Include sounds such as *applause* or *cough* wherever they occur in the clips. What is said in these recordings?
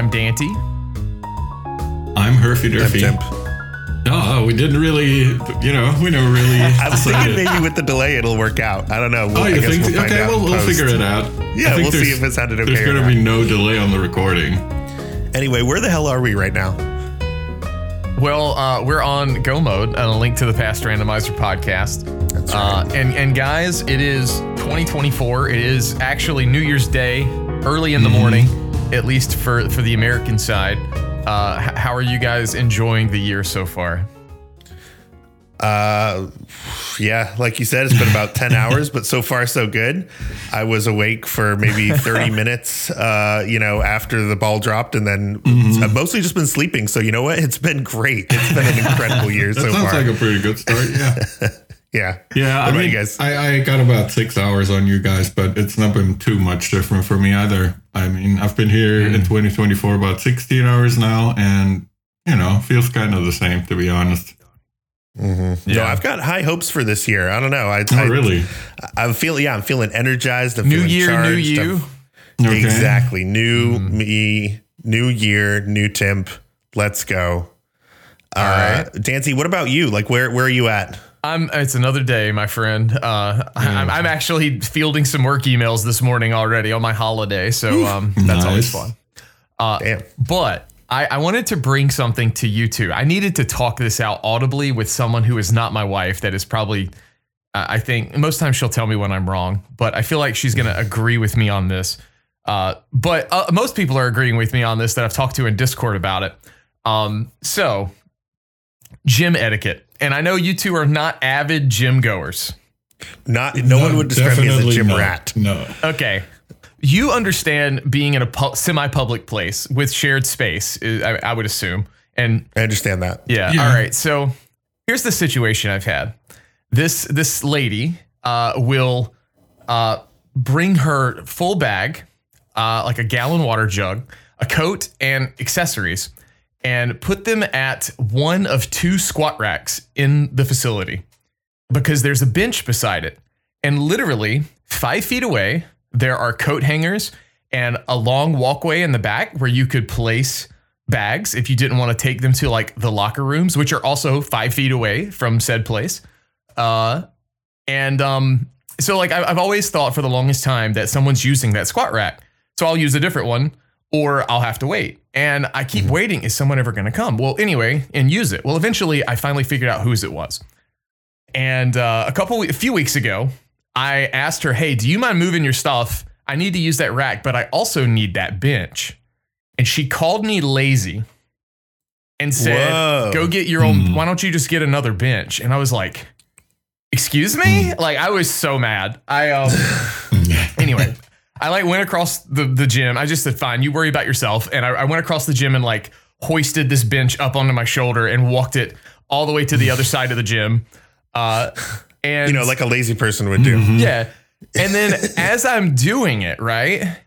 Hello and welcome. I'm Dante. I'm Herfy Temp, Durfy. temp. Oh, we didn't really, you know, we never really. *laughs* I was thinking maybe with the delay it'll work out. I don't know. We'll, Oh, I you guess think? we'll okay, we'll, we'll figure it out. Yeah, we'll see there's- if it sounded okay There's going to be no delay on the recording. Anyway, where the hell are we right now? Well, uh, we're on Go Mode, a link to the Past Randomizer podcast. That's Uh, and and guys, it is 2024. It is actually New Year's Day, early in the morning, at least for for the American side. Uh, h- how are you guys enjoying the year so far? Uh, yeah, like you said, it's been about 10 *laughs* hours, but so far so good. I was awake for maybe 30 *laughs* minutes, uh, you know, after the ball dropped, and then I've mostly just been sleeping. So, you know what? It's been great. It's been an incredible year *laughs* That so sounds far. like a pretty good start. Yeah. yeah. Yeah. What I about mean, you guys? I, I got about six hours on you guys, but it's not been too much different for me either. I mean, I've been here Mm. in 2024 about 16 hours now, and, you know, feels kind of the same, to be honest. Mm-hmm. No, Yeah. I've got high hopes for this year. I don't know. I, Oh, I really? I'm feeling, yeah, I'm feeling energized. I'm New feeling year, new you. I'm- Okay. Exactly. New mm-hmm. me, new year, new temp. Let's go. Uh, All right. Dancy, what about you? Like, where where are you at? I'm. It's another day, my friend. Uh, I'm, I'm actually fielding some work emails this morning already on my holiday, so um, that's always Nice. fun. Damn. But I, I wanted to bring something to you two. I needed to talk this out audibly with someone who is not my wife. That is probably, uh, I think, most times she'll tell me when I'm wrong, but I feel like she's going to agree with me on this. Uh, but uh, most people are agreeing with me on this that I've talked to in Discord about it. Um, so, gym etiquette. And I know you two are not avid gym goers. Not no, one would describe me as a gym not. rat. No. Okay. You understand being in a pu- semi-public place with shared space, I, I would assume. And I understand that. yeah, Yeah. all right. So here's the situation I've had. This this lady uh, will uh, bring her full bag, uh, like a gallon water jug, a coat, and accessories, and put them at one of two squat racks in the facility because there's a bench beside it. And literally five feet away, there are coat hangers and a long walkway in the back where you could place bags if you didn't want to take them to like the locker rooms, which are also five feet away from said place. Uh, and um, so like I've always thought for the longest time that someone's using that squat rack, so I'll use a different one, or I'll have to wait. And I keep waiting. Is someone ever going to come? Well, anyway, and use it. Well, eventually, I finally figured out whose it was. And uh, a couple, a few weeks ago, I asked her, "Hey, do you mind moving your stuff? I need to use that rack, but I also need that bench." And she called me lazy and said, Whoa. "Go get your own. Hmm. Why don't you just get another bench?" And I was like, "Excuse me?" Like I was so mad. I um. *sighs* anyway, I like went across the the gym. I just said, "Fine, you worry about yourself." And I, I went across the gym and like hoisted this bench up onto my shoulder and walked it all the way to the other *laughs* side of the gym. Uh, and You know, like a lazy person would do. yeah. And then as I'm doing it, right?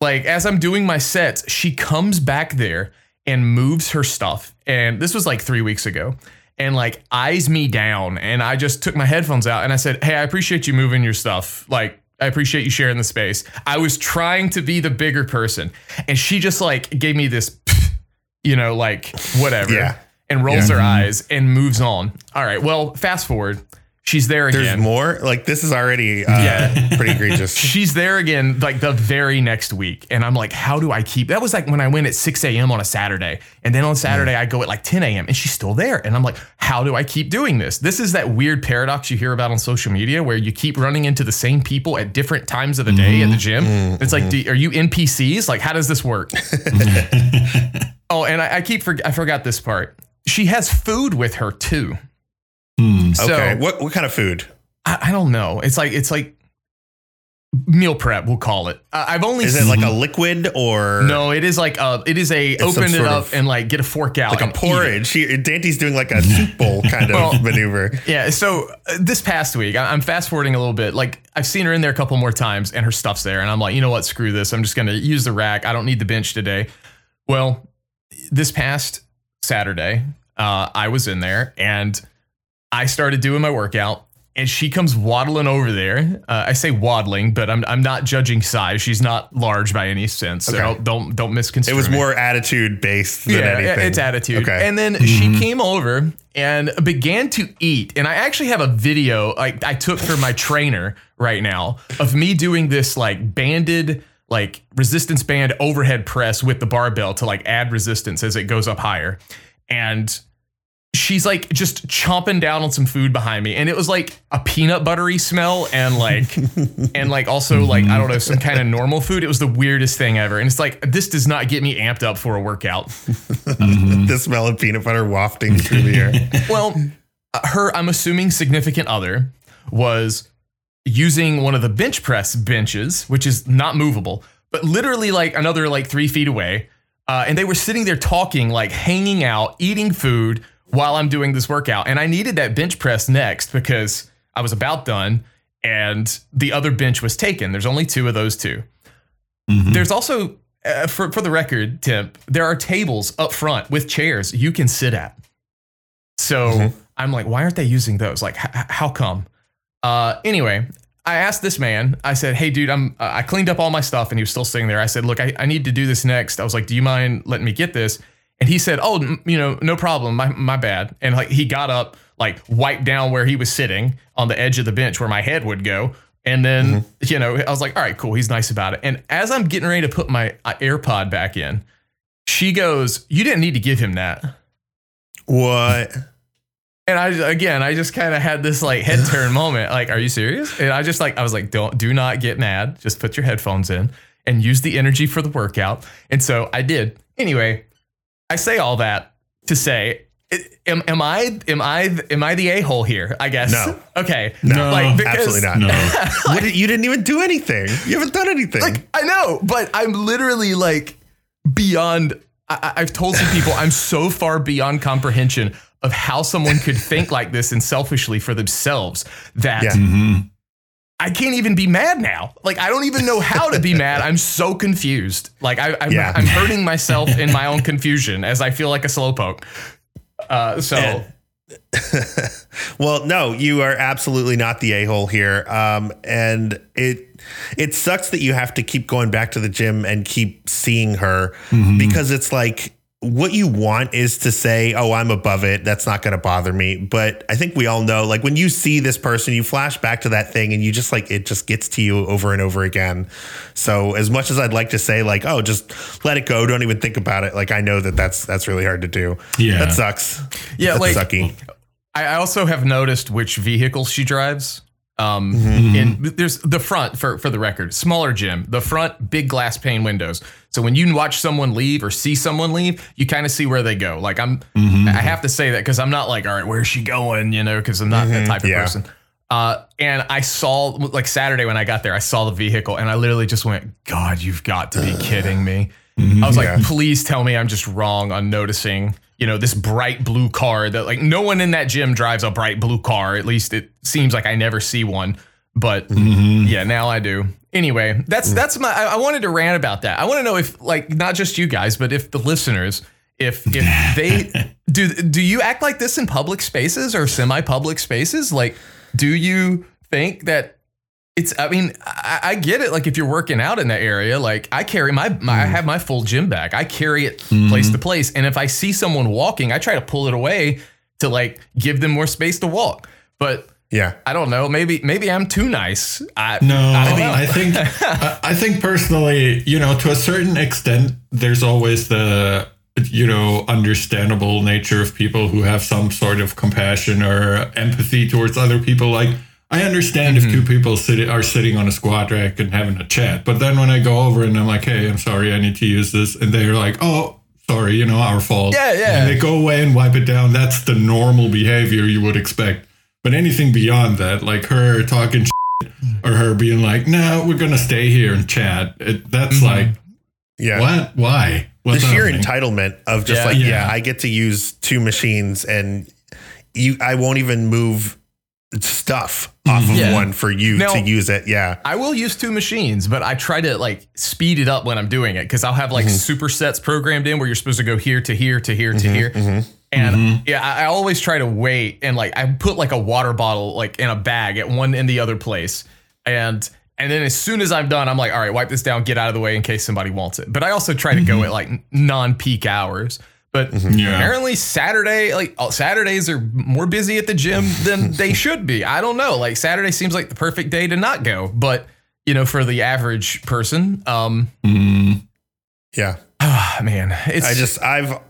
Like as I'm doing my sets, she comes back there and moves her stuff. And this was like three weeks ago. And like eyes me down. And I just took my headphones out and I said, Hey, I appreciate you moving your stuff. Like, I appreciate you sharing the space. I was trying to be the bigger person. And she just like gave me this, *laughs* you know, like whatever. Yeah. And rolls her eyes and moves on. All right. Well, fast forward. She's there again. There's more. Like this is already uh, Yeah. *laughs* pretty egregious. She's there again, like the very next week. And I'm like, how do I keep that? Was like when I went at 6 a.m. on a Saturday. And then on Saturday, mm. I go at like 10 a.m. and she's still there. And I'm like, how do I keep doing this? This is that weird paradox you hear about on social media where you keep running into the same people at different times of the day at the mm-hmm. gym. Mm-hmm. It's like, mm-hmm. do, are you NPCs? Like, how does this work? *laughs* *laughs* oh, and I, I keep, for, I forgot this part. She has food with her too. Hmm. So, okay. What what kind of food? I, I don't know. It's like it's like meal prep. We'll call it. Uh, I've only Is it like a liquid or no. It is like a. It is a open it up and like get a fork out like a and eat it. porridge? She, Dante's doing like a *laughs* soup bowl kind of Well- maneuver. Yeah. So uh, this past week, I- I'm fast forwarding a little bit. Like I've seen her in there a couple more times, and her stuff's there, and I'm like, you know what? Screw this. I'm just gonna use the rack. I don't need the bench today. Well, this past Saturday, uh, I was in there and I started doing my workout. and she comes waddling over there. Uh, I say waddling, but I'm I'm not judging size. She's not large by any sense. So Okay. don't don't, don't misconstrue. It was me. more attitude based than yeah, anything. it's attitude. Okay. And then she came over and began to eat. And I actually have a video like I took for my trainer right now of me doing this like banded like resistance band overhead press with the barbell to like add resistance as it goes up higher. And she's like just chomping down on some food behind me and it was like a peanut buttery smell and like *laughs* and like also like i don't know some kind of normal food it was the weirdest thing ever and it's like this does not get me amped up for a workout the smell of peanut butter wafting through the air. *laughs* well, uh, her, I'm assuming significant other was using one of the bench press benches, which is not movable, but literally like another like three feet away. Uh, and they were sitting there talking, like hanging out, eating food while I'm doing this workout. And I needed that bench press next because I was about done and the other bench was taken. There's only two of those 2 There's also, uh, for, for the record, Tim, there are tables up front with chairs you can sit at. So I'm like, why aren't they using those? Like, h- how come? Uh, anyway, I asked this man. I said, "Hey, dude, I'm. Uh, I cleaned up all my stuff, and he was still sitting there. I said, "Look, I, I need to do this next." I was like, "Do you mind letting me get this?" And he said, "Oh, n- you know, no problem. My my bad." And like he got up, like wiped down where he was sitting on the edge of the bench where my head would go. And then you know, I was like, "All right, cool. He's nice about it." And as I'm getting ready to put my uh, AirPod back in, she goes, "You didn't need to give him that." What? And I again, I just kind of had this like head *laughs* turn moment. Like, are you serious? And I just like, I was like, don't, do not get mad. Just put your headphones in and use the energy for the workout. And so I did. Anyway, I say all that to say, am, am I, am I, am I the a hole here? I guess. No. *laughs* Okay. No, like Absolutely not. No. *laughs* What did, you didn't even do anything. You haven't done anything. Like, I know, but I'm literally like beyond. I, I- I've told some people I'm so far beyond comprehension of how someone could think like this and selfishly for themselves that Yeah. Mhm. I can't even be mad now. Like I don't even know how to be mad. I'm so confused. Like I, I'm, Yeah. I'm hurting myself in my own confusion as I feel like a slowpoke. Uh, so And- *laughs* well, no, you are absolutely not the a hole here, um, and it it sucks that you have to keep going back to the gym and keep seeing her because it's like what you want is to say, "Oh, I'm above it. That's not going to bother me." But I think we all know, like when you see this person, you flash back to that thing, and you just like it just gets to you over and over again. So as much as I'd like to say, like, "Oh, just let it go. Don't even think about it," like I know that that's that's really hard to do. Yeah. that sucks. Yeah, That's like- sucky. I I also have noticed which vehicles she drives. Um, Mm-hmm. and there's the front for for the record, smaller gym. The front, big glass pane windows. So when you watch someone leave or see someone leave, you kind of see where they go. Like I'm, Mm-hmm. I have to say that because I'm not like, all right, where's she going? You know, because I'm not that type of Mm-hmm. yeah. person. Uh, and I saw like Saturday when I got there, I saw the vehicle and I literally just went, God, you've got to be kidding me. I was like, Yeah. please tell me I'm just wrong on noticing, you know, this bright blue car that like no one in that gym drives a bright blue car. At least it seems like I never see one. But mm-hmm. yeah, now I do. Anyway, that's mm. that's my I, I wanted to rant about that. I want to know if like not just you guys, but if the listeners, if if *laughs* they do do you act like this in public spaces or semi-public spaces? Like, do you think that it's I mean, I, I get it. Like if you're working out in that area, like I carry my, my I mm. have my full gym bag. I carry it mm-hmm. place to place. And if I see someone walking, I try to pull it away to like give them more space to walk. But Yeah. I don't know. Maybe maybe I'm too nice. I, No, I. I think I think personally, you know, to a certain extent, there's always the you know understandable nature of people who have some sort of compassion or empathy towards other people. Like I understand if mm-hmm. two people sit, are sitting on a squat rack and having a chat, but then when I go over and I'm like, "Hey, I'm sorry, I need to use this," and they're like, "Oh." Sorry, you know, our fault. Yeah, yeah. And they go away and wipe it down. That's the normal behavior you would expect. But anything beyond that, like her talking or her being like, "No, we're gonna stay here and chat." It, that's mm-hmm. like, Yeah. what? Why? The sheer happening? entitlement of just Yeah. like, yeah. Yeah. I get to use two machines and you I won't even move stuff off of Yeah. one for you Now- to use it. Yeah. I will use two machines, but I try to like speed it up when I'm doing it because I'll have like mm-hmm. supersets programmed in where you're supposed to go here to here to here to mm-hmm, here. Mm-hmm. And yeah, I, I always try to wait and like I put like a water bottle like in a bag at one in the other place. And and then as soon as I'm done, I'm like, all right, wipe this down, get out of the way in case somebody wants it. But I also try to go at like non-peak hours. But Yeah. apparently Saturday, like uh, Saturdays are more busy at the gym than *laughs* they should be. I don't know. Like Saturday seems like the perfect day to not go. But you know, for the average person, um, Yeah. ah, man, it's I just I've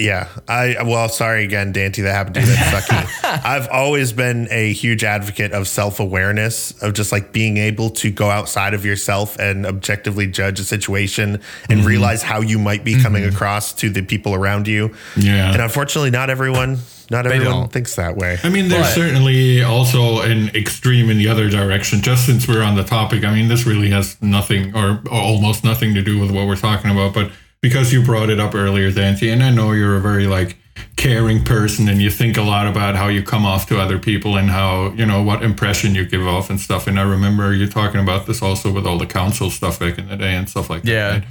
yeah I well sorry again Dante that happened to you that's *laughs* sucky. I've always been a huge advocate of self awareness of just like being able to go outside of yourself and objectively judge a situation and mm-hmm. realize how you might be coming mm-hmm. across to the people around you. Yeah. And unfortunately, not everyone not everyone thinks that way. I mean, there's But- certainly also an extreme in the other direction. Just since we're on the topic, I mean, this really has nothing or almost nothing to do with what we're talking about. But because you brought it up earlier, Dante, and I know you're a very like caring person and you think a lot about how you come off to other people and how you know what impression you give off and stuff. And I remember you talking about this also with all the council stuff back in the day and stuff like that. Yeah. right?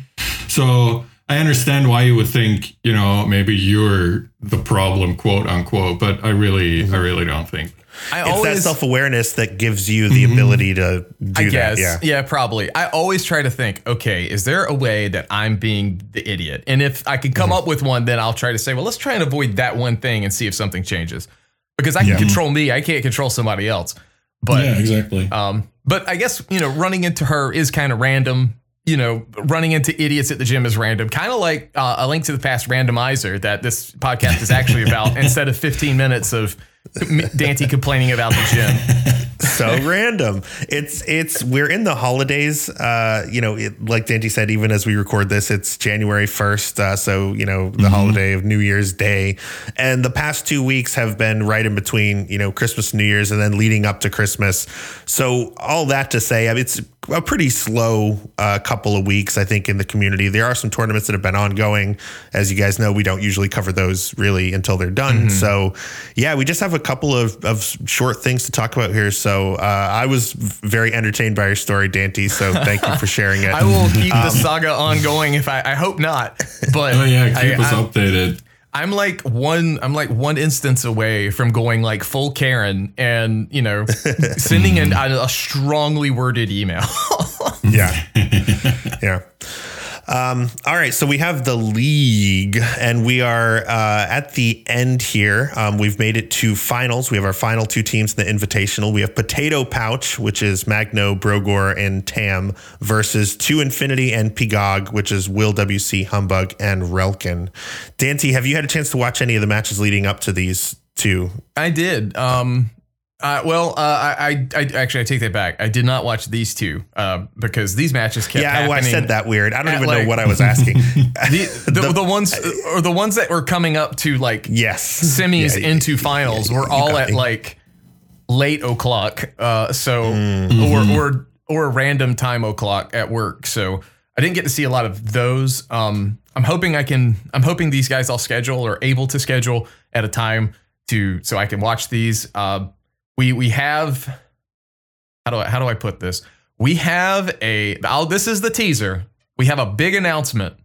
So I understand why you would think, you know, maybe you're the problem, quote unquote, but I really, I mm-hmm. really don't think. I It's that self awareness that gives you the ability to do I that. Yeah. Yeah. probably. I always try to think, okay, is there a way that I'm being the idiot? And if I can Mm-hmm. come up with one, then I'll try to say, well, let's try and avoid that one thing and see if something changes. Because I can Yeah. control me, I can't control somebody else. But yeah, exactly. um, but I guess you know, running into her is kind of random. You know, running into idiots at the gym is random. Kind of like uh, a link to the past randomizer that this podcast is actually about. *laughs* instead of 15 minutes of *laughs* Dante complaining about the gym. *laughs* so *laughs* random. It's it's we're in the holidays. Uh, you know, it, like Dante said, even as we record this, it's January first. Uh, so you know, the holiday of New Year's Day, and the past two weeks have been right in between. You know, Christmas, and New Year's, and then leading up to Christmas. So all that to say, I mean, it's a pretty slow uh, couple of weeks, I think, in the community. There are some tournaments that have been ongoing. As you guys know, we don't usually cover those really until they're done. So, yeah, we just have a couple of, of short things to talk about here. So, uh, I was very entertained by your story, Dante. So, thank you for *laughs* sharing it. I will keep the saga ongoing if I, I hope not. *laughs* But oh yeah, keep I, us I'm, updated. I'm like one I'm like one instance away from going like full Karen and you know *laughs* sending an, a, a strongly worded email. Yeah. yeah. Um, all right, so we have the league, and we are uh, at the end here. Um, we've made it to finals. We have our final two teams in the invitational. We have Potatoepouch, which is Magno, Brogor, and Tam, versus To Infinity and Pgog, which is Will WC, Humbugh, and Relkin. Dante, have you had a chance to watch any of the matches leading up to these two? I did. Um, uh, well, uh, I, I, I actually I take that back. I did not watch these two uh, because these matches kept Yeah, happening. well, I said that weird. I don't even like- know what I was asking. *laughs* *laughs* The, the, the, ones or the ones that were coming up to like yes. semis Yeah, into finals were you all at me. like late o'clock. Uh, so Mm-hmm. or or or random time o'clock at work. So I didn't get to see a lot of those. Um, I'm hoping I can. I'm hoping these guys I'll schedule or able to schedule at a time to so I can watch these. Uh, we we have how do I how do I put this? We have a. Oh, this is the teaser. We have a big announcement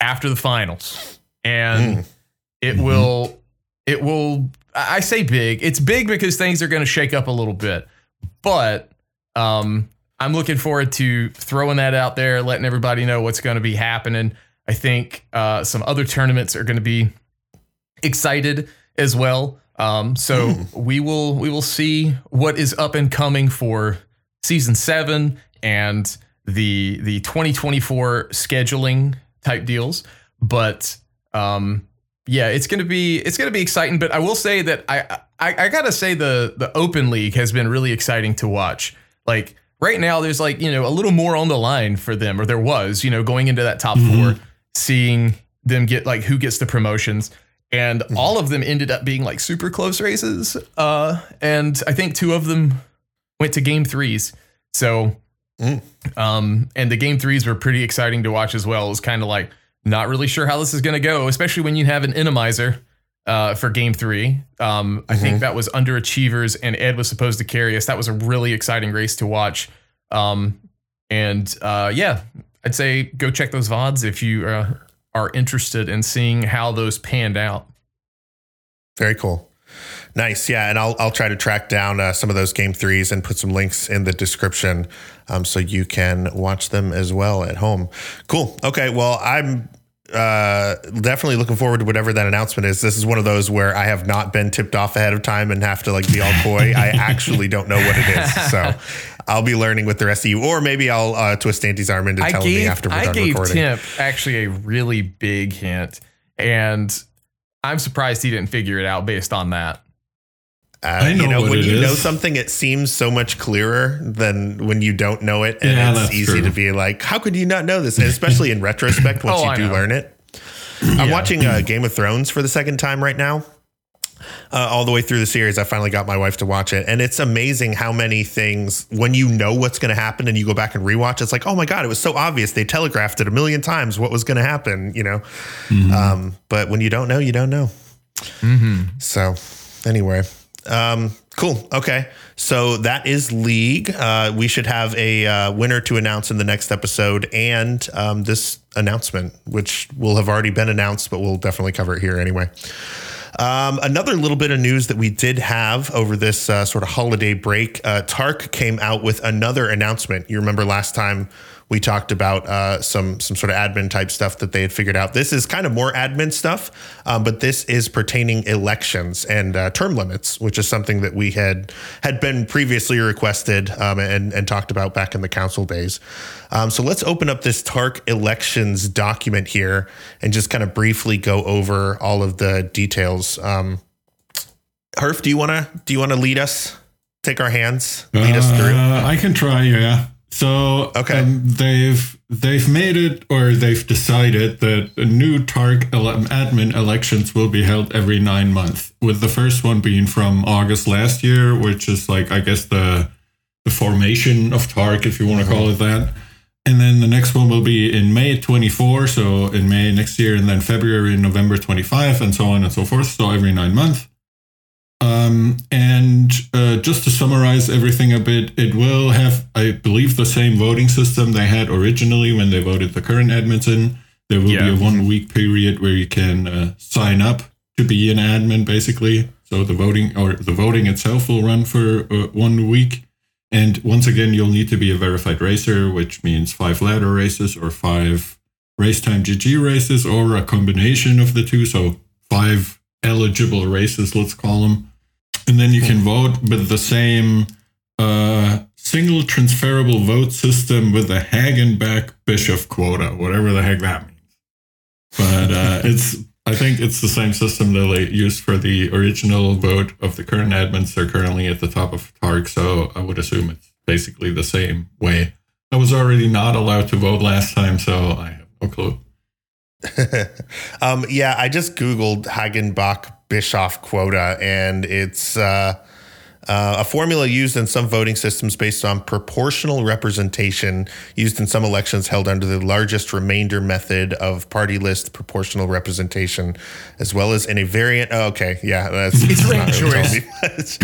after the finals, and it will it will I say big. It's big because things are going to shake up a little bit. But um I'm looking forward to throwing that out there, letting everybody know what's going to be happening. I think uh some other tournaments are going to be excited as well. Um so we will we will see what is up and coming for season 7 and the the 2024 scheduling type deals, but um yeah, it's gonna be it's gonna be exciting. But I will say that I I, I gotta say the the Open League has been really exciting to watch. Like right now, there's like you know a little more on the line for them, or there was you know going into that top four, seeing them get like who gets the promotions, and all of them ended up being like super close races. Uh, and I think two of them went to game threes. So, um, and the game threes were pretty exciting to watch as well. It was kind of like not really sure how this is going to go, especially when you have an Enemizer uh, for game three. Um, I think that was underachievers, and Ed was supposed to carry us. That was a really exciting race to watch. Um, and uh, yeah, I'd say go check those VODs if you uh, are interested in seeing how those panned out. Very cool. Nice, yeah, and I'll I'll try to track down uh, some of those game threes and put some links in the description, um, so you can watch them as well at home. Cool. Okay. Well, I'm uh, definitely looking forward to whatever that announcement is. This is one of those where I have not been tipped off ahead of time and have to like be all coy. I *laughs* actually don't know what it is, so *laughs* I'll be learning with the rest of you, or maybe I'll uh, twist Andy's arm into telling me after we're I done gave recording. Actually a really big hint, and I'm surprised he didn't figure it out based on that. Uh, I know you know, what when it you know something, it seems so much clearer than when you don't know it, and Yeah, it's easy true. to be like, "How could you not know this?" And especially in *laughs* retrospect, once Oh, you I do know. learn it. *clears throat* I'm watching uh, Game of Thrones for the second time right now. Uh, all the way through the series, I finally got my wife to watch it, and it's amazing how many things when you know what's going to happen and you go back and rewatch, it's like, oh my god, it was so obvious. They telegraphed it a million times what was going to happen, you know. Mm-hmm. Um, but when you don't know, you don't know. So, anyway, um, cool. Okay, so that is League. Uh, we should have a uh, winner to announce in the next episode, and um, this announcement, which will have already been announced, but we'll definitely cover it here anyway. Um, another little bit of news that we did have over this uh, sort of holiday break uh, TARC came out with another announcement. You remember last time we talked about uh, some some sort of admin type stuff that they had figured out. This is kind of more admin stuff, um, but this is pertaining elections and uh, term limits, which is something that we had had been previously requested um, and and talked about back in the council days. Um, so let's open up this TARC elections document here and just kind of briefly go over all of the details. Um, Herf, do you want to do you want to lead us? Take our hands, lead us through. Uh, I can try, yeah. So Okay. um, they've they've made it, or they've decided that new TARC admin elections will be held every nine months. With the first one being from August last year, which is like I guess the the formation of TARC, if you want to call it that. And then the next one will be in May 24, so in May next year, and then February and November 25, and so on and so forth. So every nine months. Um, and uh, just to summarize everything a bit, it will have, I believe, the same voting system they had originally when they voted the current admins in. There will Yeah. be a one week period where you can uh, sign up to be an admin, basically. So the voting or the voting itself will run for uh, one week. And once again, you'll need to be a verified racer, which means five ladder races or five racetime.gg races or a combination of the two. So five eligible races, let's call them. And then you can vote with the same uh, single transferable vote system with a Hagenbach Bischoff quota, whatever the heck that means. But uh, *laughs* it's, I think it's the same system that they used for the original vote of the current admins. They're currently at the top of TARC, so I would assume it's basically the same way. I was already not allowed to vote last time, so I have no clue. *laughs* um, yeah, I just Googled Hagenbach Bischoff quota, and it's uh, uh, a formula used in some voting systems based on proportional representation used in some elections held under the largest remainder method of party list proportional representation, as well as in a variant. Oh, okay, yeah, that's It's not really choice.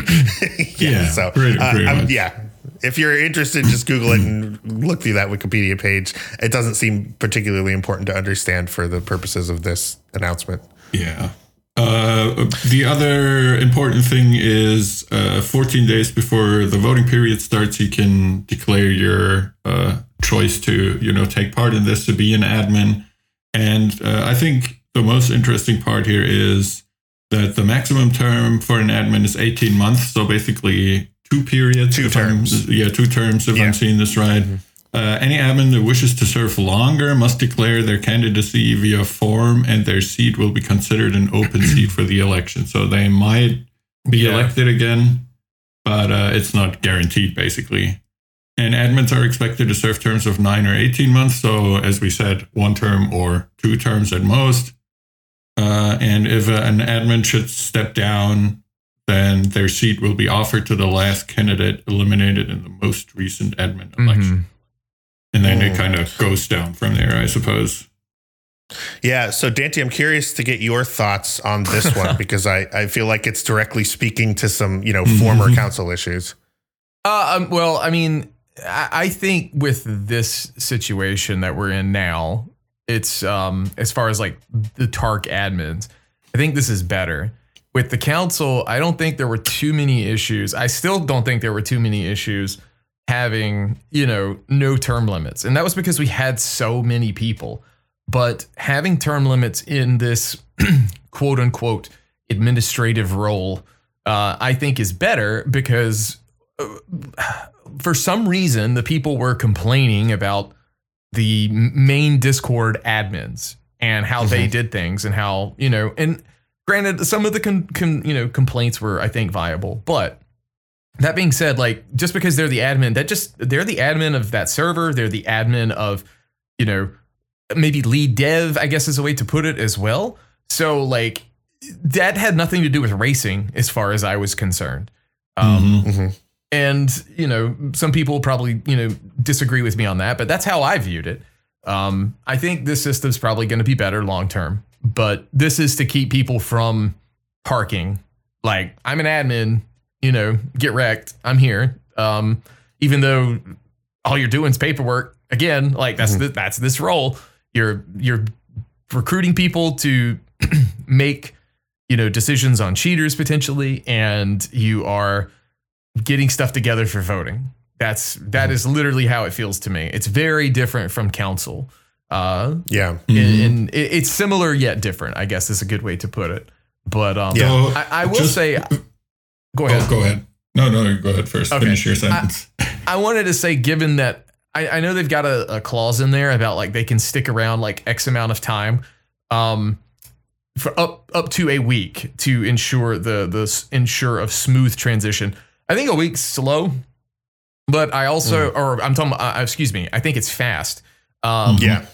*laughs* yeah, Yeah, so pretty- uh, pretty much. yeah. If you're interested, just Google it and look through that Wikipedia page. It doesn't seem particularly important to understand for the purposes of this announcement. Yeah. Uh, the other important thing is uh, 14 days before the voting period starts, you can declare your uh, choice to, you know, take part in this to be an admin. And uh, I think the most interesting part here is that the maximum term for an admin is 18 months. So basically, two periods. Two if I'm- terms. yeah, two terms, if Yeah. I'm seeing this right. Uh, any admin that wishes to serve longer must declare their candidacy via form, and their seat will be considered an open *clears throat* seat for the election. So they might be Yeah. elected again, but uh, it's not guaranteed, basically. And admins are expected to serve terms of nine or 18 months. So, as we said, one term or two terms at most. Uh, and if uh, an admin should step down, then their seat will be offered to the last candidate eliminated in the most recent admin election. Mhm. And then it Mm. kind of goes down from there, I suppose. Yeah. So, Dante, I'm curious to get your thoughts on this *laughs* one because I, I feel like it's directly speaking to some, you know, former council issues. Uh, um, well, I mean, I, I think with this situation that we're in now, it's um as far as like the TARC admins, I think this is better. with the council, I don't think there were too many issues. I still don't think there were too many issues having, you know, no term limits. And that was because we had so many people. But having term limits in this *clears throat* quote unquote administrative role, uh, I think is better because uh, for some reason the people were complaining about the main Discord admins and how they did things and how, you know, and granted some of the con, con, you know complaints were I think viable, but that being said, like just because they're the admin, that just they're the admin of that server, they're the admin of, you know, maybe lead dev, I guess is a way to put it as well. So like that had nothing to do with racing as far as I was concerned. Um, Mhm. and you know, some people probably you know disagree with me on that, but that's how I viewed it. Um, I think this system's probably going to be better long term, but this is to keep people from parking. Like I'm an admin, you know, get wrecked. I'm here. Um, even though all you're doing is paperwork. Again, like that's the, that's this role. You're you're recruiting people to *clears throat* make you know decisions on cheaters potentially, and you are getting stuff together for voting. That's that is literally how it feels to me. It's very different from council. Uh, Yeah. and, and it, it's similar yet different. I guess is a good way to put it. But um, Yeah. I, I will just- say, *clears throat* go ahead. Oh, go ahead. No, no, go ahead first. Okay. Finish your sentence. I wanted to say, given that I, I know they've got a, a clause in there about like they can stick around like X amount of time, um, for up up to a week to ensure the the ensure of smooth transition. I think a week's slow, but I also or I'm talking. Uh, excuse me. I think it's fast. Um, Yeah.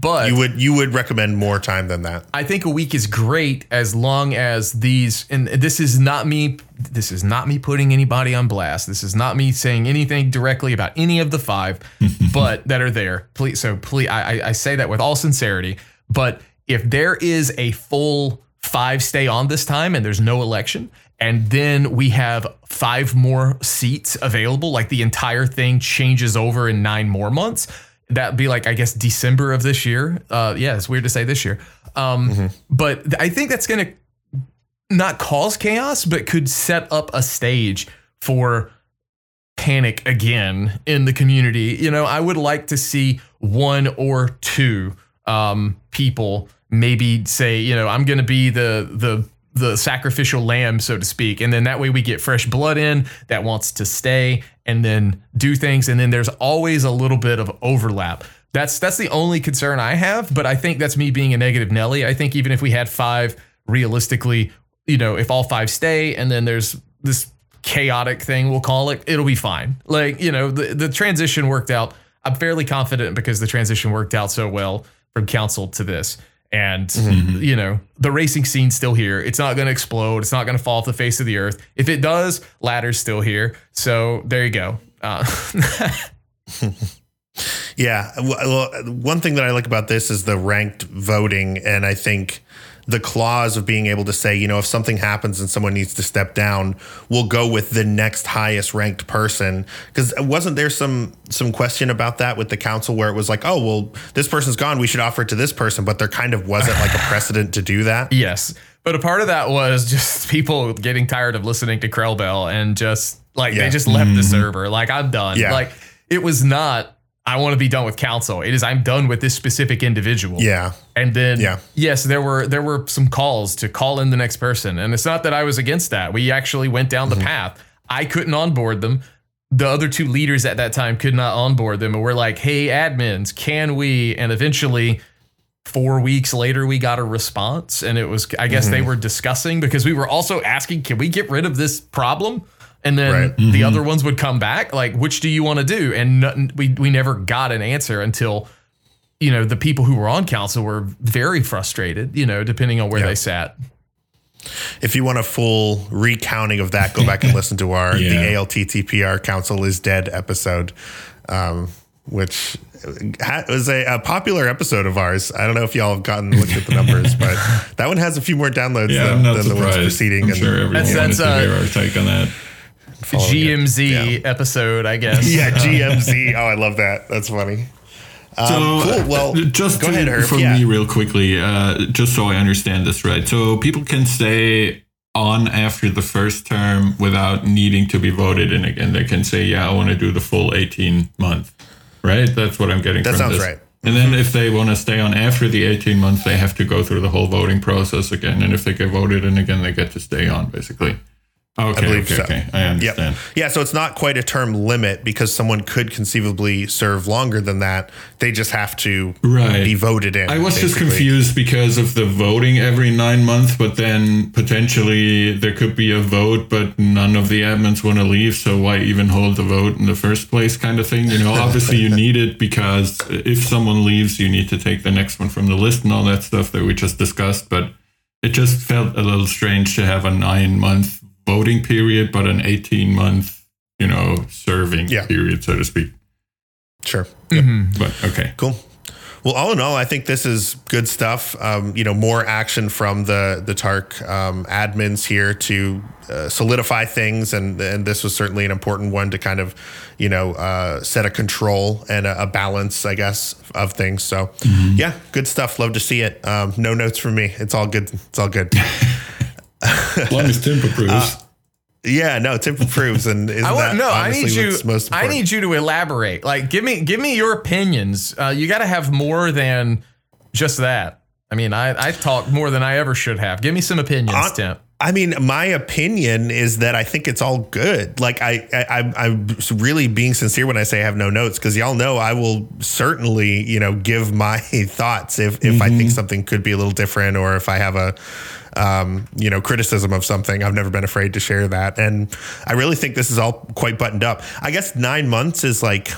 But You would you would recommend more time than that. I think a week is great as long as these and this is not me this is not me putting anybody on blast. This is not me saying anything directly about any of the five, *laughs* but that are there. Please so please I, I- I say that with all sincerity. But if there is a full five stay on this time and there's no election, and then we have five more seats available, like the entire thing changes over in nine more months, that'd be like I guess December of this year. Uh, yeah, it's weird to say this year, um, but I think that's gonna not cause chaos, but could set up a stage for panic again in the community. You know, I would like to see one or two um, people maybe say, you know, I'm going to be the the the sacrificial lamb, so to speak, and then that way we get fresh blood in that wants to stay and then do things, and then there's always a little bit of overlap. That's that's the only concern I have, but I think that's me being a negative Nelly. I think even if we had five, realistically, you know, if all five stay and then there's this chaotic thing, we'll call it, it'll be fine. Like, you know, the, the transition worked out. I'm fairly confident because the transition worked out so well from council to this. And, you know, the racing scene's still here. It's not going to explode. It's not going to fall off the face of the earth. If it does, ladder's still here. So there you go. Uh, *laughs* *laughs* Yeah. Well, one thing that I like about this is the ranked voting. And I think the clause of being able to say, you know, if something happens and someone needs to step down, we'll go with the next highest ranked person. Because wasn't there some some question about that with the council where it was like, oh, well, this person's gone, we should offer it to this person, but there kind of wasn't like a *laughs* precedent to do that. Yes. But a part of that was just people getting tired of listening to Krell Bell and just like Yeah. they just left the mm-hmm. server. Like I'm done. Yeah. Like it was not I want to be done with council. It is I'm done with this specific individual. Yeah. And then Yeah. yes, there were there were some calls to call in the next person. And it's not that I was against that. We actually went down Mm-hmm. the path. I couldn't onboard them. The other two leaders at that time could not onboard them. And we're like, hey, admins, can we? And eventually four weeks later we got a response and it was i guess Mm-hmm. they were discussing because we were also asking can we get rid of this problem and then Right. the other ones would come back like which do you want to do and nothing, we, we never got an answer until you know the people who were on council were very frustrated you know depending on where Yeah. they sat If you want a full recounting of that, go back and *laughs* listen to our Yeah. the ALTTPR Council is Dead episode, um, which was a, a popular episode of ours. I don't know if y'all have gotten looked at the numbers, but *laughs* that one has a few more downloads Yeah, than, than the ones preceding. I'm and sure everyone That's- wanted that's, to hear uh, our take on that. Following it. gmz episode i guess *laughs* Yeah, *laughs* GMZ. Oh, I love that. That's funny. So, cool. Well, uh, just go to- ahead, Herb. for Yeah. me, real quickly, uh, just so I understand this right. So, people can stay on after the first term without needing to be voted in again. They can say, "Yeah, I want to do the full 18 month." Right? That's what I'm getting That from sounds this. right. And then if they want to stay on after the 18 months, they have to go through the whole voting process again. And if they get voted in again, they get to stay on, basically. Okay, believe okay, so. okay. I understand. Yeah, so it's not quite a term limit because someone could conceivably serve longer than that. They just have to Right. be voted in. I was just confused because of the voting every nine months, but then potentially there could be a vote, but none of the admins want to leave. So why even hold the vote in the first place, kind of thing? You know, obviously you need it because if someone leaves, you need to take the next one from the list and all that stuff that we just discussed. But it just felt a little strange to have a nine month voting period, but an 18 month, you know, serving Yeah. period, so to speak. Sure. But okay. Cool. Well, all in all, I think this is good stuff. Um, you know, more action from the the TARC um, admins here to uh, solidify things, and and this was certainly an important one to kind of, you know, uh, set a control and a, a balance, I guess, of things. So, yeah, good stuff. Love to see it. Um, no notes from me. It's all good. It's all good. *laughs* As long as Tim approves. yeah, no, Tim approves, and *laughs* isn't I want that no. I need you. I need you to elaborate. Like, give me give me your opinions. Uh, you got to have more than just that. I mean, I I talk more than I ever should have. Give me some opinions, Hon- Tim. I mean, my opinion is that I think it's all good. Like I, I I'm, I'm really being sincere when I say I have no notes because y'all know I will certainly, you know, give my *laughs* thoughts if if I think something could be a little different or if I have a, um, you know, criticism of something. I've never been afraid to share that, and I really think this is all quite buttoned up. I guess nine months is like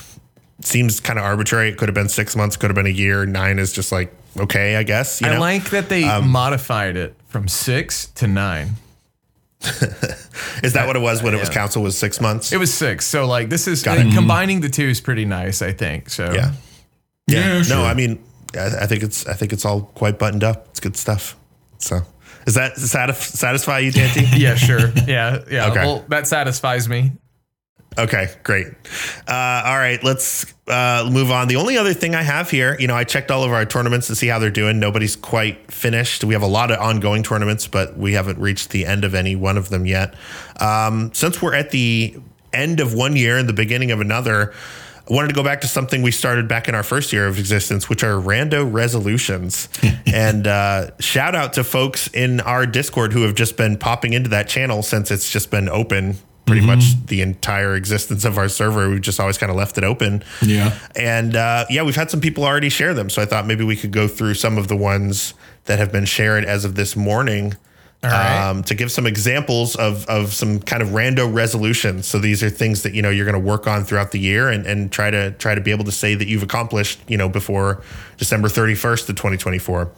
seems kind of arbitrary. It could have been six months, could have been a year. Nine is just like okay, I guess. You I know? like that they Um, modified it from six to nine. *laughs* is that what it was when it was council was six months? It was six. So like this is Got uh, combining the two is pretty nice. I think so. Yeah. Yeah, sure. No, I mean, I, I think it's I think it's all quite buttoned up. It's good stuff. So, is that satisf- satisfy you, Dante? *laughs* Yeah. Sure. Yeah. Yeah. Okay. Well, that satisfies me. okay, great. Uh, all right, let's uh, move on. The only other thing I have here, you know, I checked all of our tournaments to see how they're doing. Nobody's quite finished. We have a lot of ongoing tournaments, but we haven't reached the end of any one of them yet. Um, since we're at the end of one year and the beginning of another. I wanted to go back to something we started back in our first year of existence, which are rando resolutions. *laughs* and uh, shout out to folks in our Discord who have just been popping into that channel since it's just been open pretty much the entire existence of our server. We've just always kind of left it open. Yeah. And uh, yeah, we've had some people already share them. So I thought maybe we could go through some of the ones that have been shared as of this morning. Right. Um, to give some examples of, of some kind of rando resolutions. So these are things that you know you're going to work on throughout the year and, and try to try to be able to say that you've accomplished you know before December 31st of 2024.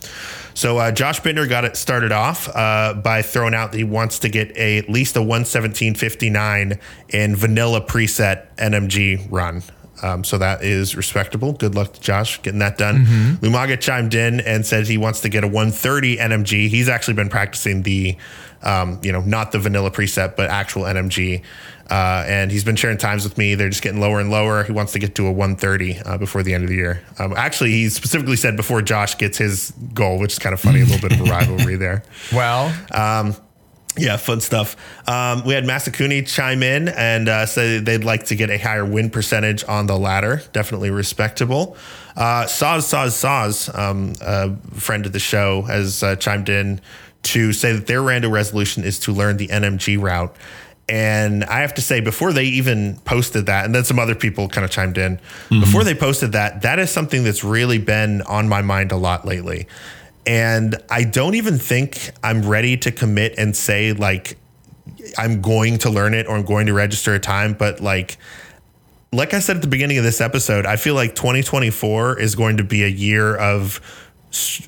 So uh, Josh Binder got it started off uh, by throwing out that he wants to get a at least a 117.59 in vanilla preset NMG run. Um, so that is respectable. Good luck to Josh getting that done. Lumaga chimed in and said he wants to get a 130 NMG. He's actually been practicing the, um, you know, not the vanilla preset, but actual NMG. Uh, and he's been sharing times with me. They're just getting lower and lower. He wants to get to a 130 uh, before the end of the year. Um, actually, he specifically said before Josh gets his goal, which is kind of funny, a little bit of a rivalry there. *laughs* Well, Yeah, fun stuff. Um, we had Masakuni chime in and uh, say they'd like to get a higher win percentage on the ladder. Definitely respectable. Uh, Saz, Saz, Saz, um, a friend of the show, has uh, chimed in to say that their random resolution is to learn the NMG route. And I have to say, before they even posted that, and then some other people kind of chimed in, before they posted that, that is something that's really been on my mind a lot lately. And I don't even think I'm ready to commit and say, like, I'm going to learn it or I'm going to register a time. But, like, like I said at the beginning of this episode, I feel like 2024 is going to be a year of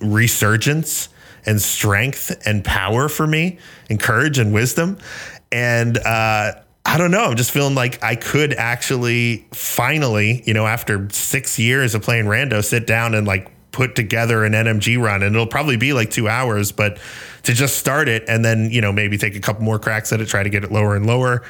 resurgence and strength and power for me, and courage and wisdom. And uh, I don't know. I'm just feeling like I could actually finally, you know, after six years of playing rando, sit down and like put together an NMG run, and it'll probably be like two hours, but to just start it and then you know maybe take a couple more cracks at it, try to get it lower and lower.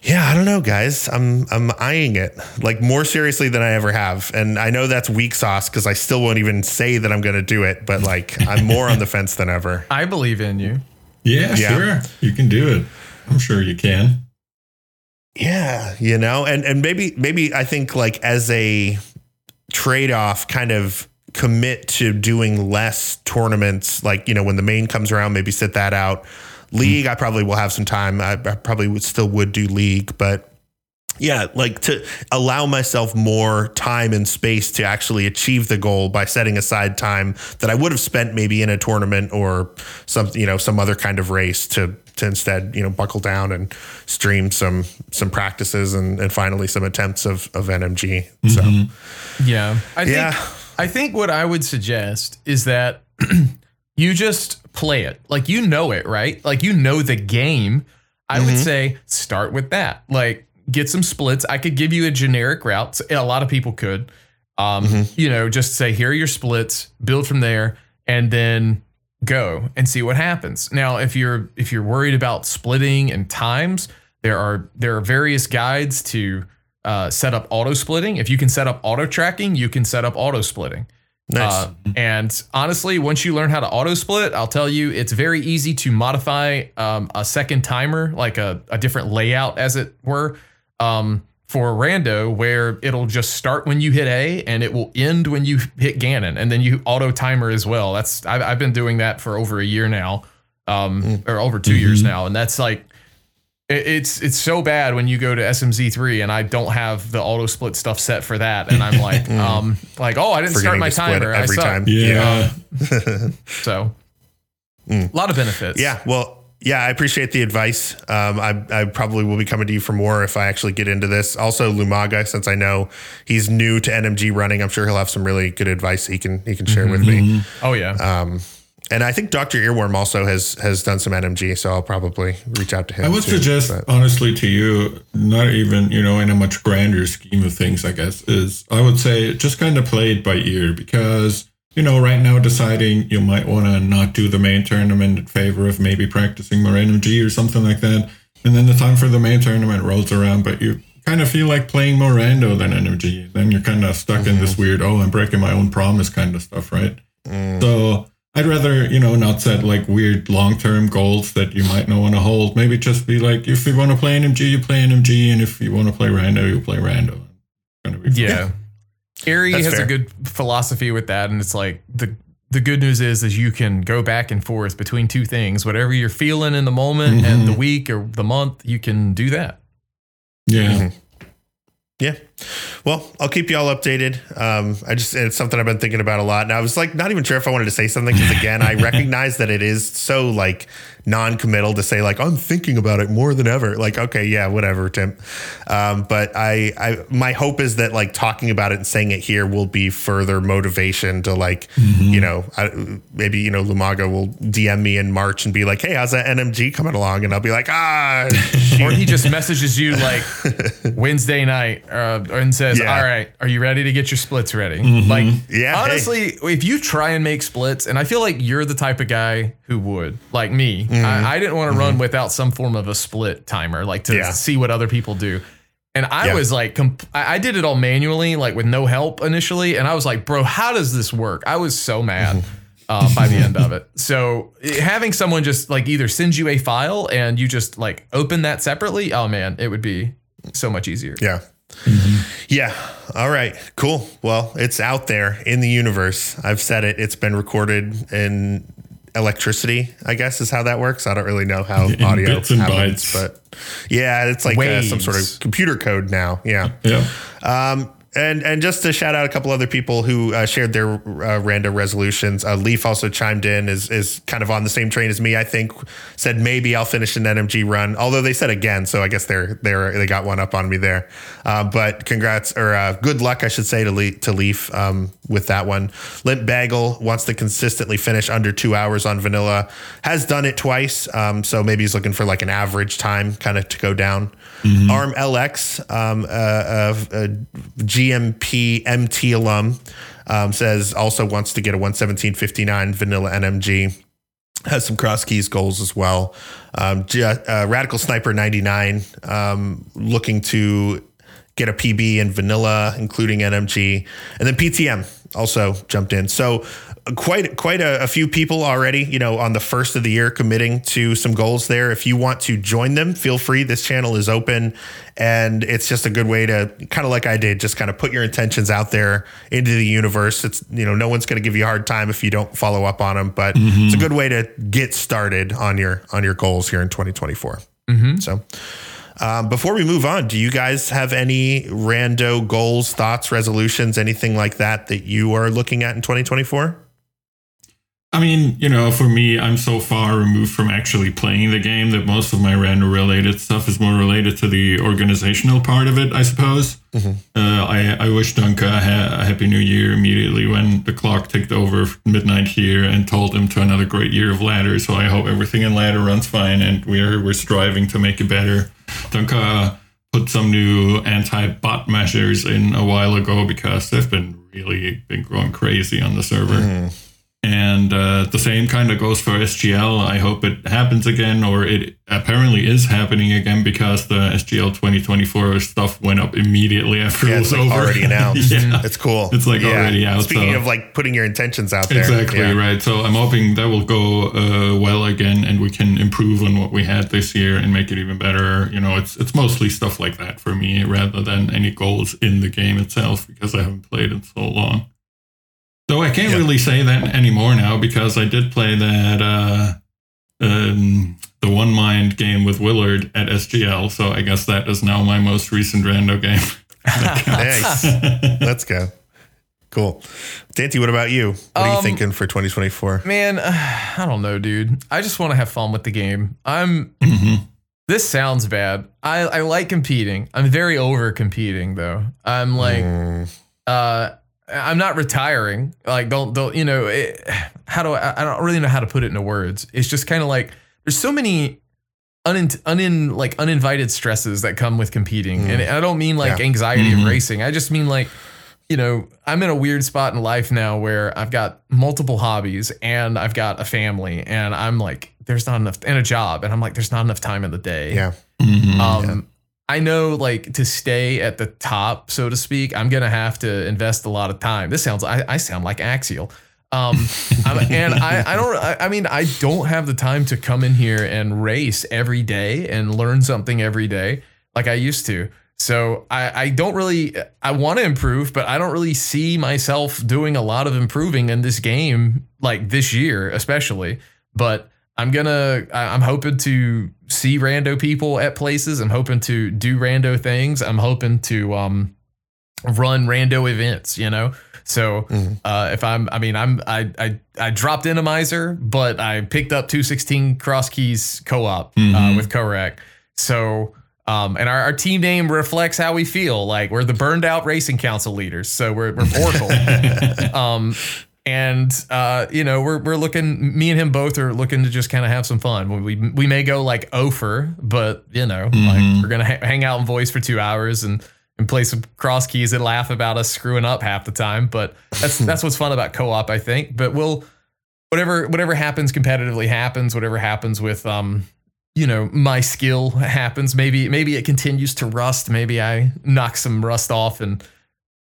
Yeah, I don't know, guys. I'm I'm eyeing it like more seriously than I ever have, and I know that's weak sauce because I still won't even say that I'm going to do it. But like, I'm more on the fence than ever. *laughs* I believe in you. Yeah, Yeah. sure. You can do it. I'm sure you can. Yeah, you know, and and maybe maybe I think like as a trade off, kind of commit to doing less tournaments. Like you know, when the main comes around, maybe sit that out. League, I probably will have some time. I, I probably would still would do league, but yeah, like to allow myself more time and space to actually achieve the goal by setting aside time that I would have spent maybe in a tournament or some you know some other kind of race to to instead you know buckle down and stream some some practices and, and finally some attempts of of NMG. So mm-hmm. Yeah. I think Yeah. I think what I would suggest is that *clears throat* you just play it. Like you know it, right? Like you know the game. I would say start with that. Like get some splits. I could give you a generic route. A lot of people could. Um, you know, just say here are your splits, build from there, and then go and see what happens. Now, if you're if you're worried about splitting and times, there are there are various guides to uh, set up auto splitting. If you can set up auto tracking, you can set up auto splitting. nice. Uh, and honestly, once you learn how to auto split, I'll tell you, it's very easy to modify um, a second timer, like a, a different layout, as it were, um, for rando, where it'll just start when you hit A and it will end when you hit Ganon, and then you auto timer as well. That's I've, I've been doing that for over a year now, um, or over 2 years now, and that's like. It- It's it's so bad when you go to SMZ three and I don't have the auto split stuff set for that and I'm like *laughs* um like oh I didn't start my to split timer I every suck. time. Yeah. *laughs* So, a lot of benefits. Yeah, well, yeah, I appreciate the advice. Um, I, I probably will be coming to you for more if I actually get into this. Also, Lumaga, since I know he's new to NMG running, I'm sure he'll have some really good advice he can he can share with me. Oh yeah. Um, and I think Doctor Earworm also has has done some NMG, so I'll probably reach out to him. I would too, suggest, but- honestly, to you, not even, you know, in a much grander scheme of things, I guess, is I would say just kind of play it by ear because, you know, right now deciding you might want to not do the main tournament in favor of maybe practicing more NMG or something like that. And then the time for the main tournament rolls around, but you kind of feel like playing more rando than NMG. Then you're kind of stuck in this mm-hmm. weird, oh, I'm breaking my own promise kind of stuff, right? Mm. So I'd rather, you know, not set like weird long term goals that you might not want to hold. Maybe just be like, if you want to play NMG, you play NMG, and if you want to play rando, you play rando. Gonna yeah. Erie That's has fair. a good philosophy with that, and it's like the the good news is is you can go back and forth between two things. Whatever you're feeling in the moment and mm-hmm. the week or the month, you can do that. yeah. Mm-hmm. Yeah. Well, I'll keep you all updated. Um, I just, it's something I've been thinking about a lot. And I was like, not even sure if I wanted to say something because, again, I *laughs* recognize that it is so like non committal to say, like, I'm thinking about it more than ever. Like, okay, yeah, whatever, Tim. Um, but I, I, my hope is that like talking about it and saying it here will be further motivation to like, you know, I, maybe, you know, Lumaga will DM me in March and be like, hey, how's that NMG coming along? And I'll be like, ah, *laughs* Or he just messages you like Wednesday night uh, and says, Yeah. "All right, are you ready to get your splits ready?" Like, Yeah, hey. honestly, if you try and make splits, and I feel like you're the type of guy who would, like me, Mm-hmm. I, I didn't want to run mm-hmm. without some form of a split timer, like to Yeah. see what other people do. And I Yeah. was like, comp- I I did it all manually, like with no help initially. And I was like, bro, how does this work? I was so mad mm-hmm. uh, by the end of it. So having someone just like either send you a file and you just like open that separately, oh man, it would be so much easier. Yeah. Yeah. All right. Cool. Well, it's out there in the universe. I've said it. It's been recorded in electricity, I guess is how that works. I don't really know how *laughs* In audio bits and happens, bytes. but yeah, it's like uh, some sort of computer code now. Yeah. Yeah. Um, and and just to shout out a couple other people who uh, shared their uh, rando resolutions. Uh, Leaf also chimed in, is is kind of on the same train as me. I think said maybe I'll finish an NMG run. Although they said again, so I guess they're they're they got one up on me there. Uh, but congrats or uh, good luck, I should say to Le- to Leaf um, with that one. Limp Bagel wants to consistently finish under two hours on vanilla. Has done it twice, um, so maybe he's looking for like an average time, kind of to go down. Arm LX, um, uh, uh, uh, GMP MT alum, um, says also wants to get a 117.59 vanilla NMG. Has some cross keys goals as well. Um, J- uh, Radical Sniper 99, um, looking to get a PB in vanilla, including NMG. And then PTM also jumped in. So quite quite a, a, few people already, you know, on the first of the year committing to some goals there. If you want to join them, feel free. This channel is open and it's just a good way to kind of like I did, just kind of put your intentions out there into the universe. It's, you know, no one's going to give you a hard time if you don't follow up on them, but mm-hmm. it's a good way to get started on your on your goals here in 2024. Mm-hmm. So um, before we move on, do you guys have any rando goals, thoughts, resolutions, anything like that that you are looking at in 2024? I mean, you know, for me, I'm so far removed from actually playing the game that most of my rando related stuff is more related to the organizational part of it, I suppose. Mm-hmm. Uh, I, I wish Dunka a happy new year immediately when the clock ticked over midnight here and told him to another great year of ladder. So I hope everything in ladder runs fine and we're, we're striving to make it better. Dunka put some new anti-bot measures in a while ago because they've been really been going crazy on the server. Mm. And uh, the same kind of goes for SGL. I hope it happens again, or it apparently is happening again because the SGL 2024 stuff went up immediately after yeah, it was like over. Already *laughs* announced. yeah, it's cool. It's like yeah. already out. Speaking so. of like putting your intentions out there, exactly yeah. right. So I'm hoping that will go uh, well again, and we can improve on what we had this year and make it even better. You know, it's it's mostly stuff like that for me rather than any goals in the game itself because I haven't played it so long. Though I can't really say that anymore now because I did play that uh, um, the One Mind game with Willard at SGL, so I guess that is now my most recent rando game. *laughs* nice. *laughs* Let's go. Cool. Dante, what about you? What are you um, thinking for 2024? Man, uh, *sighs* I don't know, dude. I just want to have fun with the game. I'm. Mm-hmm. This sounds bad. I, I like competing. I'm very over competing though. I'm like, mm. uh, I'm not retiring. Like, don't, don't, you know, it, how do I, I don't really know how to put it into words. It's just kind of like, there's so many unin, unin, like uninvited stresses that come with competing. Mm. And I don't mean like yeah. anxiety mm-hmm. of racing. I just mean like, you know, I'm in a weird spot in life now where I've got multiple hobbies and I've got a family and I'm like, there's not enough and a job. And I'm like, there's not enough time in the day. Yeah. Mm-hmm. Um, yeah I know like to stay at the top, so to speak, I'm gonna have to invest a lot of time. This sounds I, I sound like Axial. Um, and I, I don't I, I mean I don't have the time to come in here and race every day and learn something every day like I used to. So I, I don't really I want to improve, but I don't really see myself doing a lot of improving in this game like this year, especially. But I'm gonna I'm hoping to see rando people at places. I'm hoping to do rando things. I'm hoping to um run rando events, you know. So mm-hmm. uh, if I'm, I mean, I'm, I, I, I dropped Enemizer, but I picked up 216 cross keys co-op uh, mm-hmm. uh, with Korak. So, um, and our, our team name reflects how we feel. Like we're the burned out racing council leaders. So we're, we're *laughs* Oracle. *laughs* um, and uh, you know we're we're looking. Me and him both are looking to just kind of have some fun. We we may go like over, but you know, mm-hmm. like we're gonna ha- hang out and voice for two hours and and play some cross keys and laugh about us screwing up half the time. But that's *laughs* that's what's fun about co-op, I think. But we'll whatever whatever happens competitively happens. Whatever happens with um you know my skill happens. Maybe maybe it continues to rust. Maybe I knock some rust off and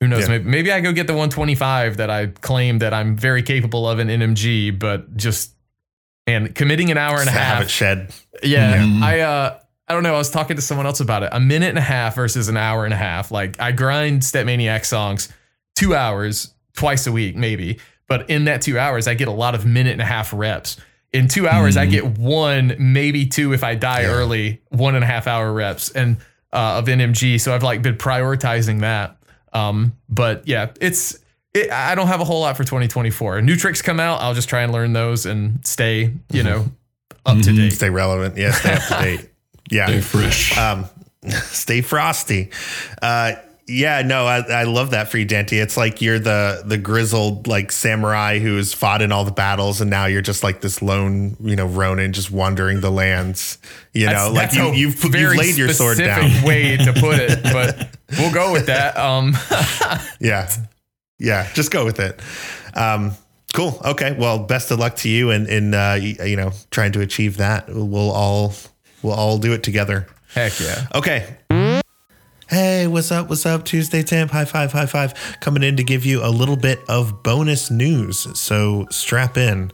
who knows? Yeah. Maybe, maybe I go get the 125 that I claim that I'm very capable of in NMG, but just and committing an hour and a half. Have it shed. Yeah, mm-hmm. I uh, I don't know. I was talking to someone else about it. A minute and a half versus an hour and a half. Like I grind Step Maniac songs two hours twice a week, maybe. But in that two hours, I get a lot of minute and a half reps. In two hours, mm-hmm. I get one, maybe two if I die yeah. early, one and a half hour reps and uh, of NMG. So I've like been prioritizing that. Um, but yeah, it's it, I don't have a whole lot for 2024. New tricks come out, I'll just try and learn those and stay, you know, up mm-hmm. to date. Stay relevant. Yeah, stay up to *laughs* date. Yeah. Stay fresh. Um, *laughs* stay frosty. Uh, yeah, no, I, I love that for you, Dante. It's like you're the the grizzled like samurai who's fought in all the battles, and now you're just like this lone, you know, Ronin just wandering the lands. You that's, know, like you, you've you've laid your sword down. *laughs* Way to put it, *laughs* but we'll go with that. Um, *laughs* yeah, yeah, just go with it. Um, cool. Okay. Well, best of luck to you, and in, in uh, you know trying to achieve that. We'll all we'll all do it together. Heck yeah. Okay. Hey, what's up? What's up? Tuesday Temp, high five, high five. Coming in to give you a little bit of bonus news. So strap in.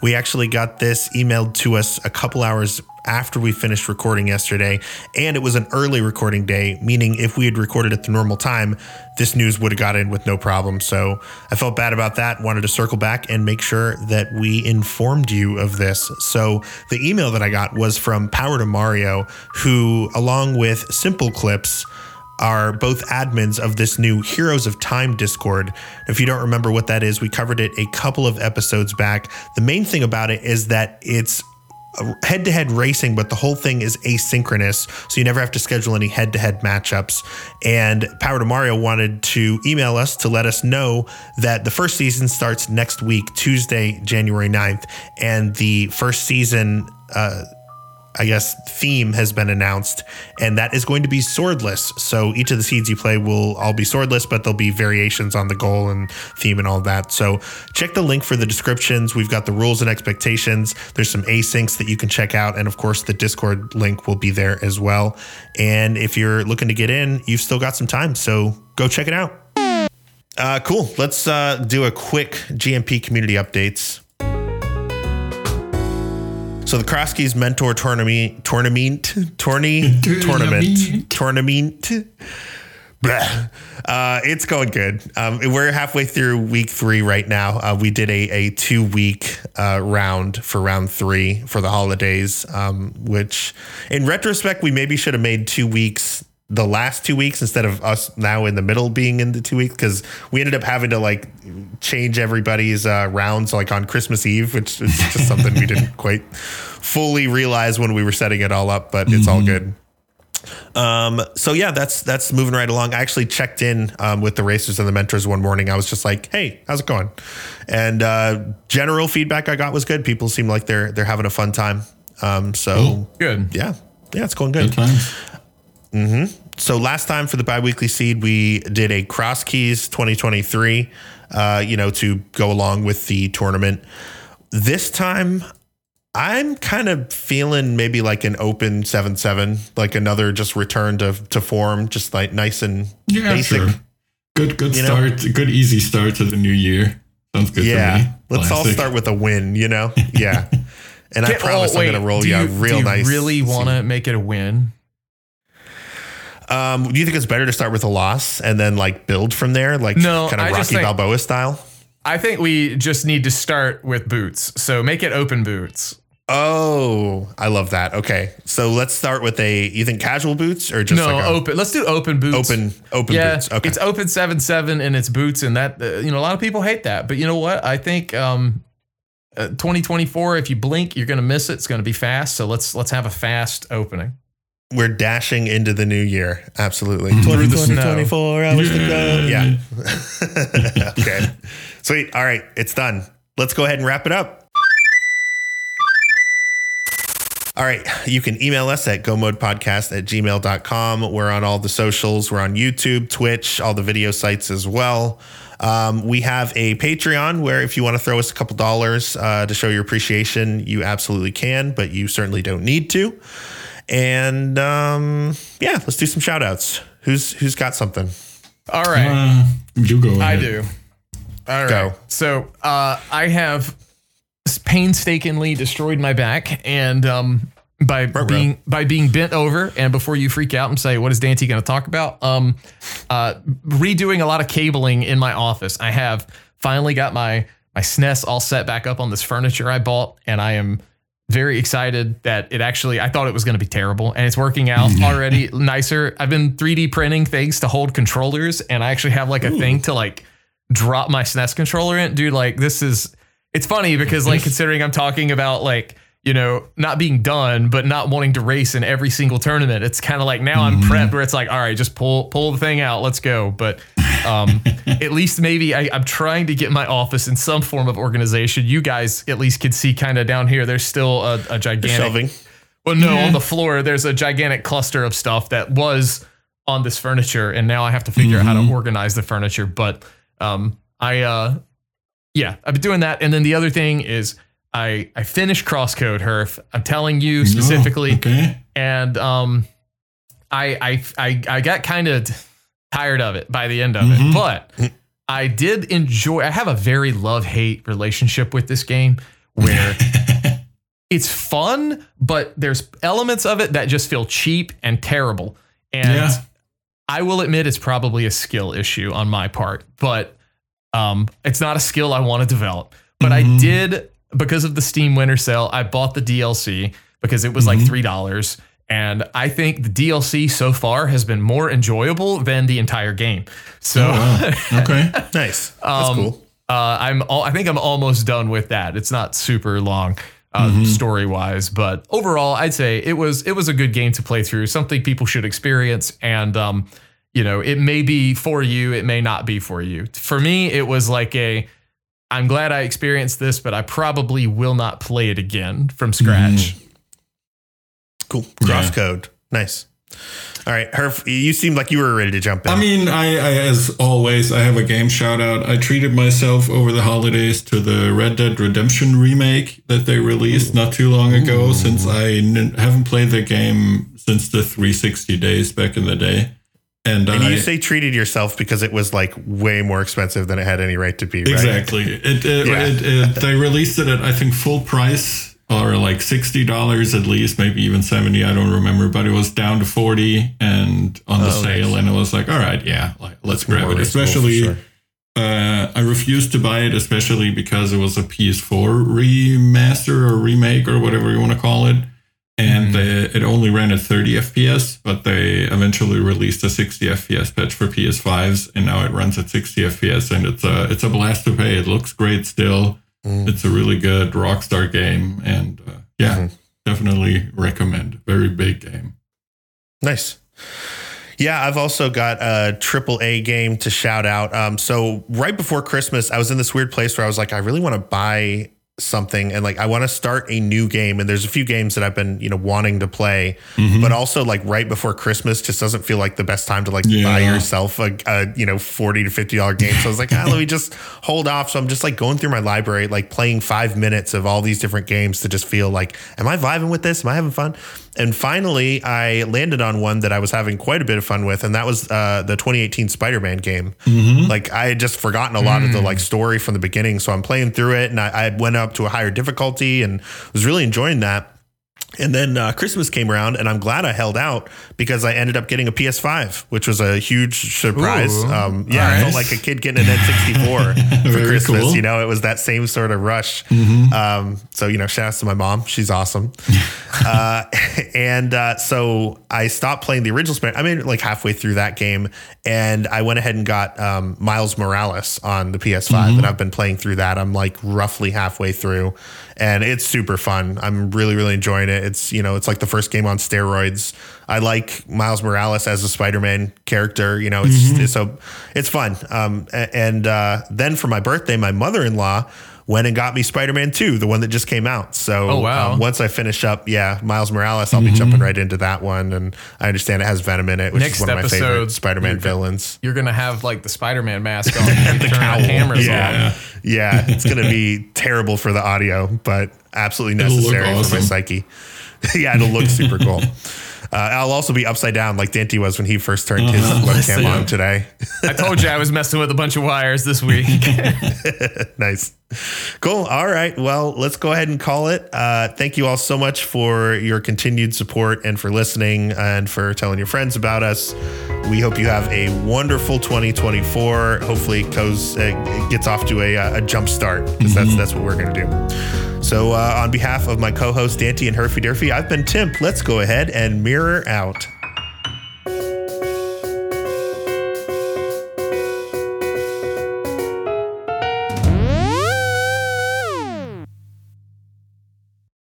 We actually got this emailed to us a couple hours after we finished recording yesterday, and it was an early recording day, meaning if we had recorded at the normal time, this news would have got in with no problem. So I felt bad about that, wanted to circle back and make sure that we informed you of this. So the email that I got was from Power to Mario, who, along with Simple Clips, are both admins of this new Heroes of Time Discord. If you don't remember what that is, we covered it a couple of episodes back. The main thing about it is that it's head to head racing, but the whole thing is asynchronous. So you never have to schedule any head to head matchups. And Power to Mario wanted to email us to let us know that the first season starts next week, Tuesday, January 9th. And the first season, uh, I guess, theme has been announced, and that is going to be swordless. So each of the seeds you play will all be swordless, but there'll be variations on the goal and theme and all that. So check the link for the descriptions. We've got the rules and expectations. There's some asyncs that you can check out, and of course, the Discord link will be there as well. And if you're looking to get in, you've still got some time, so go check it out. Uh, cool. Let's uh, do a quick GMP community updates. So the Crosskeys Mentor *laughs* Tournament, Tournament, Tourney, Tournament, Tournament. Blah. Uh, it's going good. Um, we're halfway through week three right now. Uh, we did a, a two week uh, round for round three for the holidays, um, which in retrospect, we maybe should have made two weeks the last two weeks instead of us now in the middle being in the two weeks because we ended up having to like change everybody's uh, rounds like on Christmas Eve, which is just *laughs* something we didn't quite fully realize when we were setting it all up, but it's mm-hmm. all good. Um, so yeah, that's that's moving right along. I actually checked in um, with the racers and the mentors one morning. I was just like, "Hey, how's it going?" And uh, general feedback I got was good. People seem like they're they're having a fun time. Um, so cool. good. Yeah, yeah, it's going good. good Mm-hmm. So last time for the biweekly seed, we did a cross keys 2023, uh, you know, to go along with the tournament. This time, I'm kind of feeling maybe like an open seven seven, like another just return to to form, just like nice and yeah, basic. Sure. Good, good you start. Know? Good, easy start to the new year. Sounds good. Yeah, let's Classic. all start with a win. You know, *laughs* yeah. And Get, I promise oh, wait, I'm going to roll you, you a real do you nice. Really want to make it a win? Um, do you think it's better to start with a loss and then like build from there, like no, kind of I Rocky think, Balboa style? I think we just need to start with boots. So make it open boots. Oh, I love that. Okay, so let's start with a. You think casual boots or just no like open? Let's do open boots. Open, open yeah, boots. Okay, it's open seven seven and it's boots, and that uh, you know a lot of people hate that, but you know what? I think um, uh, 2024. If you blink, you're going to miss it. It's going to be fast. So let's let's have a fast opening we're dashing into the new year. Absolutely. 2024 hours to go. Yeah. *laughs* *laughs* okay. Sweet. All right. It's done. Let's go ahead and wrap it up. All right. You can email us at gomodepodcast at gmail.com. We're on all the socials. We're on YouTube, Twitch, all the video sites as well. Um, we have a Patreon where if you want to throw us a couple dollars uh, to show your appreciation, you absolutely can, but you certainly don't need to. And um, yeah, let's do some shout outs. Who's who's got something? All right. Uh, you go. Ahead. I do. All right. Go. So uh, I have painstakingly destroyed my back and um, by being by being bent over and before you freak out and say what is Dante going to talk about um uh redoing a lot of cabling in my office I have finally got my my SNES all set back up on this furniture I bought and I am very excited that it actually I thought it was going to be terrible and it's working out mm-hmm. already nicer. I've been 3D printing things to hold controllers and I actually have like a Ooh. thing to like drop my SNES controller in. Dude, like this is it's funny because like considering I'm talking about like you know, not being done, but not wanting to race in every single tournament. It's kind of like now I'm mm-hmm. prepped where it's like, all right, just pull pull the thing out, let's go. But um, *laughs* at least maybe I, am trying to get my office in some form of organization. You guys at least can see kind of down here. There's still a, a gigantic shelving. Well, no, yeah. on the floor there's a gigantic cluster of stuff that was on this furniture, and now I have to figure mm-hmm. out how to mm-hmm. organize the furniture. But um, I, uh, yeah, I've been doing that, and then the other thing is I I finished Crosscode Hurf. I'm telling you specifically. okay. And um I I I, I got kind of tired of it by the end of it, but I did enjoy. I have a very love hate relationship with this game where *laughs* it's fun, but there's elements of it that just feel cheap and terrible. And Yeah. I will admit it's probably a skill issue on my part, but um, it's not a skill I want to develop. But I did because of the Steam Winter Sale. I bought the DLC because it was like three dollars, and I think the DLC so far has been more enjoyable than the entire game. So. Wow. *laughs* Okay. Nice. That's Um, cool. Uh, I'm all, I think I'm almost done with that. It's not super long uh, story wise, but overall, I'd say it was it was a good game to play through. Something people should experience, and um, you know, it may be for you, it may not be for you. For me, it was like a. I'm glad I experienced this, but I probably will not play it again from scratch. Mm. Cool. Cross code. Nice. All right. Hurf, you seemed like you were ready to jump in. I mean, I, I as always, I have a game shout out. I treated myself over the holidays to the Red Dead Redemption remake that they released not too long ago. Since I n- haven't played the game since the 360 days back in the day, and, and I you say treated yourself because it was like way more expensive than it had any right to be, right? exactly it, it, Yeah. it, they released it at I think full price or like sixty dollars at least, maybe even seventy. I don't remember, but it was down to forty and on the Oh, sale, and it was like, all right, yeah, like let's grab it. Especially, sure. uh, I refused to buy it, especially because it was a PS4 remaster or remake or whatever you want to call it, and they, it only ran at 30 FPS. But they eventually released a 60 FPS patch for PS5s, and now it runs at 60 FPS, and it's a it's a blast to play. It looks great still. It's a really good Rockstar game, and uh, yeah, definitely recommend. Very big game. Nice. Yeah, I've also got a triple A game to shout out. Um, so right before Christmas, I was in this weird place where I was like, I really want to buy something and like I want to start a new game. And there's a few games that I've been, you know, wanting to play, but also like right before Christmas just doesn't feel like the best time to like buy yourself a, a you know, 40 to 50 dollar game. So I was like, ah, let me just hold off. So I'm just like going through my library, like playing five minutes of all these different games to just feel like, am I vibing with this? Am I having fun? And finally, I landed on one that I was having quite a bit of fun with, and that was uh, the 2018 Spider-Man game. Like I had just forgotten a lot of the like story from the beginning, so I'm playing through it, and I, I went up to a higher difficulty and was really enjoying that. And then uh, Christmas came around, and I'm glad I held out because I ended up getting a PS5, which was a huge surprise. Ooh, um, yeah, I felt like a kid getting an N64 *laughs* for Christmas. cool. You know, it was that same sort of rush. Um, so you know, shout out to my mom; she's awesome. *laughs* uh, *laughs* and uh, so I stopped playing the original Spider. I mean, like halfway through that game, and I went ahead and got um, Miles Morales on the PS5, and I've been playing through that. I'm like roughly halfway through, and it's super fun. I'm really, really enjoying it. It's you know, it's like the first game on steroids. I like Miles Morales as a Spider-Man character. You know, it's, it's so it's fun. Um, and uh, then for my birthday, my mother-in-law went and got me Spider-Man 2, the one that just came out. So Oh, wow. um, once I finish up, yeah, Miles Morales, I'll be jumping right into that one. And I understand it has Venom in it, which Next is one of my favorite episode, Spider-Man villains. You're gonna have like the Spider-Man mask on, *laughs* and turn cowl. the cameras Yeah. on. Yeah, it's going to be terrible for the audio, but absolutely necessary for my psyche. *laughs* yeah, it'll look super cool. Uh, I'll also be upside down like Dante was when he first turned his webcam *laughs* on today. I told you I was messing with a bunch of wires this week. nice. Cool. All right. Well, let's go ahead and call it. Uh, thank you all so much for your continued support and for listening and for telling your friends about us. We hope you have a wonderful 2024. Hopefully, it goes uh, it gets off to a, uh, a jump start because that's that's what we're going to do. So, uh, on behalf of my co-host Dante and Herfy Durfy, I've been Tim. Let's go ahead and mirror out.